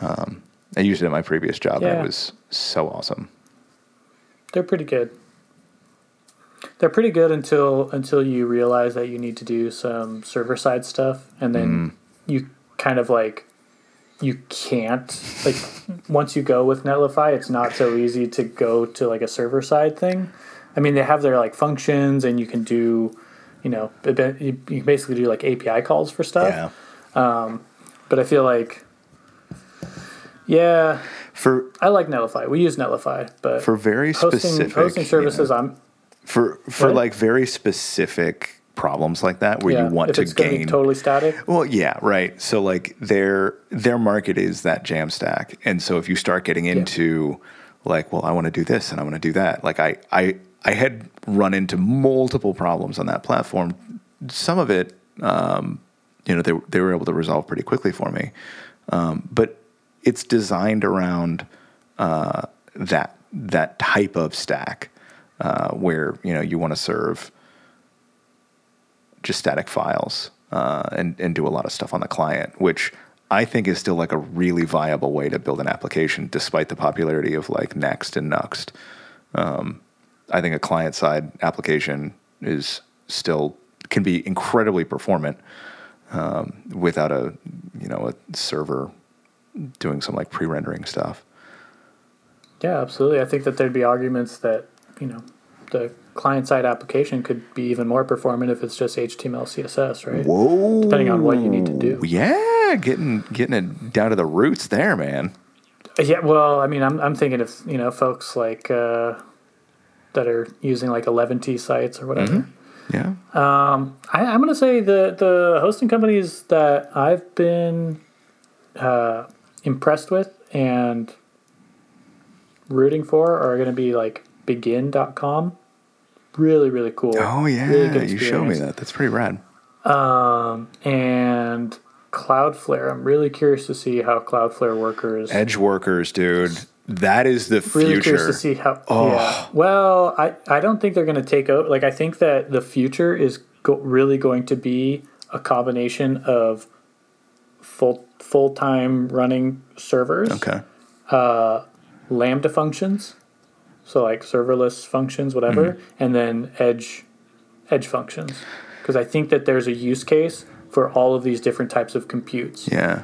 Um, I used it at my previous job, and it was so awesome. They're pretty good. They're pretty good until until you realize that you need to do some server side stuff, and then you kind of like you can't like once you go with Netlify, it's not so easy to go to like a server side thing. I mean, they have their like functions, and you can do, you know, you can basically do like API calls for stuff. Yeah. Um, but I feel like, yeah, For I like Netlify. We use Netlify, but for very hosting specific hosting you services, know, I'm for for What? like very specific problems like that where yeah. you want to it's gonna be gain totally static. Well, yeah, right. So like their their market is that Jamstack, and so if you start getting into like, well, I want to do this and I want to do that, like I I I had run into multiple problems on that platform. Some of it, um, you know, they they were able to resolve pretty quickly for me, um, but it's designed around uh, that that type of stack uh, where you know you want to serve just static files uh, and and do a lot of stuff on the client, which I think is still like a really viable way to build an application, despite the popularity of like Next and Nuxt. Um, I think a client side application is still can be incredibly performant um, without a you know a server doing some like pre-rendering stuff. Yeah, absolutely. I think that there'd be arguments that you know the client side application could be even more performant if it's just HTML, CSS, right? Whoa! Depending on what you need to do. Yeah, getting getting it down to the roots there, man. Yeah, well, I mean, I'm I'm thinking of you know folks like uh, that are using like 11ty sites or whatever. Yeah. Um, I, I'm gonna say the the hosting companies that I've been uh, impressed with and rooting for are gonna be like Begin.com. Really, really cool. Oh yeah, Really you showed me that. That's pretty rad. Um, and Cloudflare. I'm really curious to see how Cloudflare workers. Edge workers, dude. That is the really curious to see how. Oh. Yeah. Well, I I don't think they're going to take out. Like I think that the future is go, really going to be a combination of full full time running servers, Okay. Lambda functions, so like serverless functions, whatever, Mm-hmm. and then edge edge functions. Because I think that there's a use case for all of these different types of computes Yeah.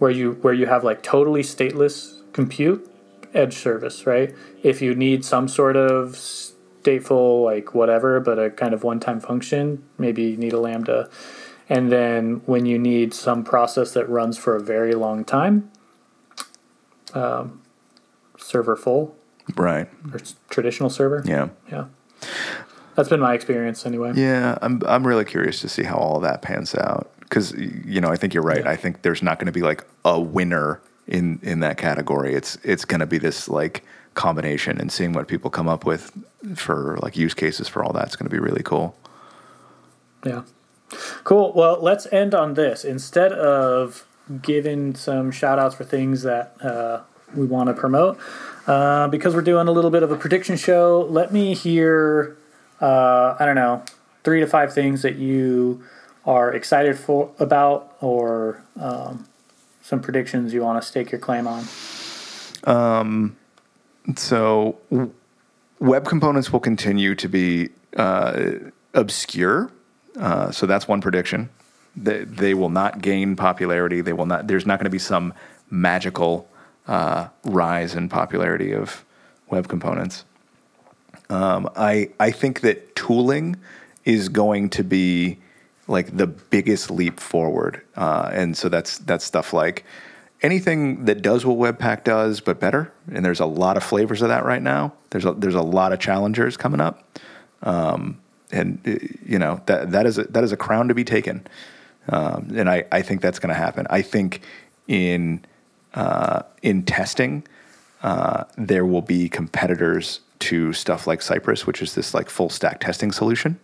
where you where you have like totally stateless compute edge service, right? If you need some sort of stateful like whatever, but a kind of one-time function, maybe you need a lambda. And then when you need some process that runs for a very long time, um, server full Right. or traditional server. Yeah. Yeah. That's been my experience anyway. Yeah, I'm I'm really curious to see how all that pans out because you know I think you're right. Yeah. I think there's not going to be like a winner in in that category. It's it's going to be this like combination and seeing what people come up with for like use cases for all that's going to be really cool. Yeah. Cool. Well, let's end on this. Instead of giving some shout outs for things that uh, we want to promote, uh, because we're doing a little bit of a prediction show, let me hear, uh, I don't know, three to five things that you are excited for about or um, some predictions you want to stake your claim on. So web components will continue to be uh, obscure. Uh, so that's one prediction. They, they will not gain popularity. They will not. There's not going to be some magical uh, rise in popularity of web components. Um, I I think that tooling is going to be like the biggest leap forward, uh, and so that's that's stuff like anything that does what Webpack does, but better. And there's a lot of flavors of that right now. There's a, there's a lot of challengers coming up, um, and you know that that is a, that is a crown to be taken. Um, and I, I think that's going to happen. I think in uh, in testing, uh, there will be competitors to stuff like Cypress, which is this like full stack testing solution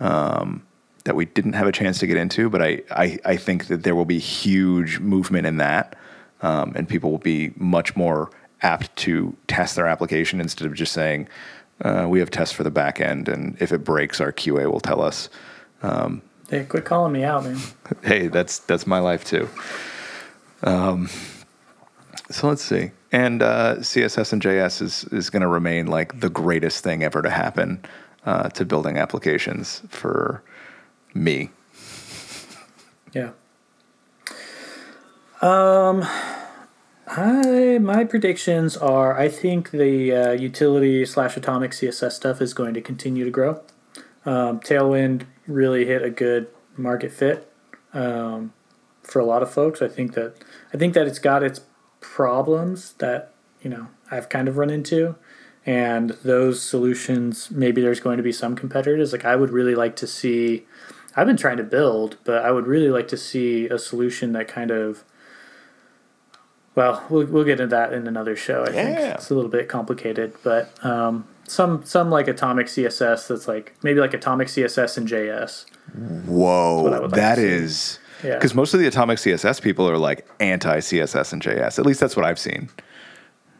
um, that we didn't have a chance to get into. But I, I, I think that there will be huge movement in that, um, and people will be much more apt to test their application instead of just saying, uh, "We have tests for the back end, and if it breaks, our QA will tell us." Hey, quit calling me out, man. hey, that's that's my life too. Um, so let's see. And uh, CSS and JS is is going to remain like the greatest thing ever to happen uh, to building applications for me. Yeah. Um, I my predictions are I think the uh, utility slash atomic CSS stuff is going to continue to grow. Um, Tailwind really hit a good market fit um, for a lot of folks. I think that I think that it's got its problems that you know I've kind of run into, and those solutions maybe there's going to be some competitors. Like I would really like to see. I've been trying to build, but I would really like to see a solution that kind of. Well, we'll we'll get into that in another show. I think it's a little bit complicated, but um, some some like atomic CSS that's like maybe like atomic CSS and JS. Whoa, what I would like that is Yeah. because most of the atomic CSS people are like anti CSS and JS. At least that's what I've seen.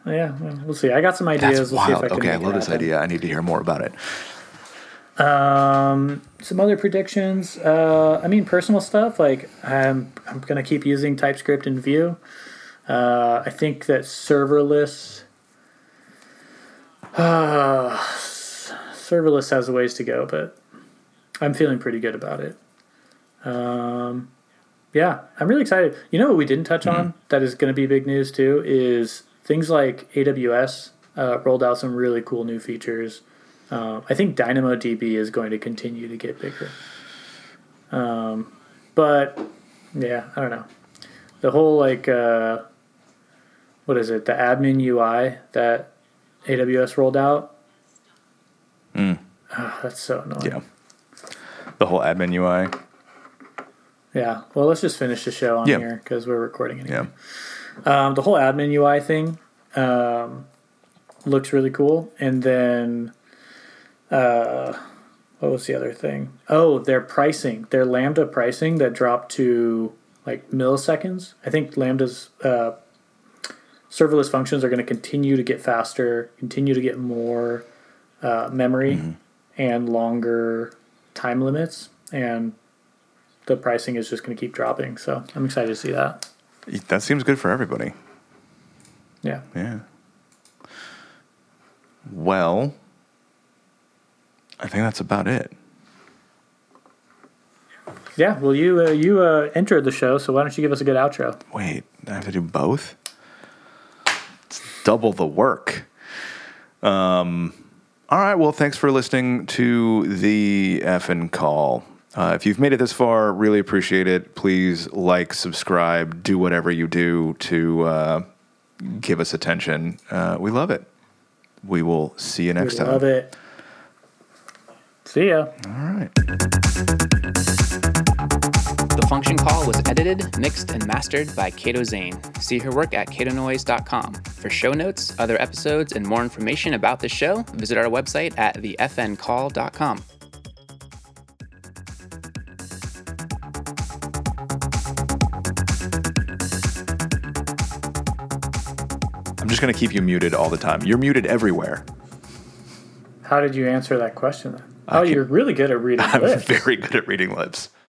Yeah, well, see. I got some ideas. That's we'll see if wild. I can okay, I love this idea. I need to hear more about it. Um, some other predictions. Uh, I mean, personal stuff. Like I'm, I'm gonna keep using TypeScript and Vue. Uh, I think that serverless. Uh, serverless has a ways to go, but I'm feeling pretty good about it. Um, yeah, I'm really excited. You know what we didn't touch on that is going to be big news too is things like AWS uh, rolled out some really cool new features. Um, I think DynamoDB is going to continue to get bigger. Um, but yeah, I don't know. The whole like uh, what is it? The admin UI that AWS rolled out. Mm. Oh, that's so annoying. Yeah. The whole admin UI. Yeah. Well, let's just finish the show on Yeah. here because we're recording anyway. Yeah. Um, the whole admin UI thing um, looks really cool. And then, uh, what was the other thing? Oh, their pricing, their Lambda pricing that dropped to like milliseconds. I think Lambda's uh, serverless functions are going to continue to get faster, continue to get more uh, memory and longer time limits. And the pricing is just going to keep dropping. So I'm excited to see that. That seems good for everybody. Yeah. Yeah. Well, I think that's about it. Yeah, well, you uh, you uh, entered the show, so why don't you give us a good outro? Wait, I have to do both? It's double the work. Um, all right, well, thanks for listening to the effing call. Uh, if you've made it this far, really appreciate it. Please like, subscribe, do whatever you do to uh, give us attention. Uh, we love it. We will see you next we time. love it. See ya. All right. The Function Call was edited, mixed, and mastered by Kato Zane. See her work at katonoise.com. For show notes, other episodes, and more information about the show, visit our website at thefncall.com. I'm just going to keep you muted all the time. You're muted everywhere. How did you answer that question then? Oh, you're really good at reading I'm lips. very good at reading lips.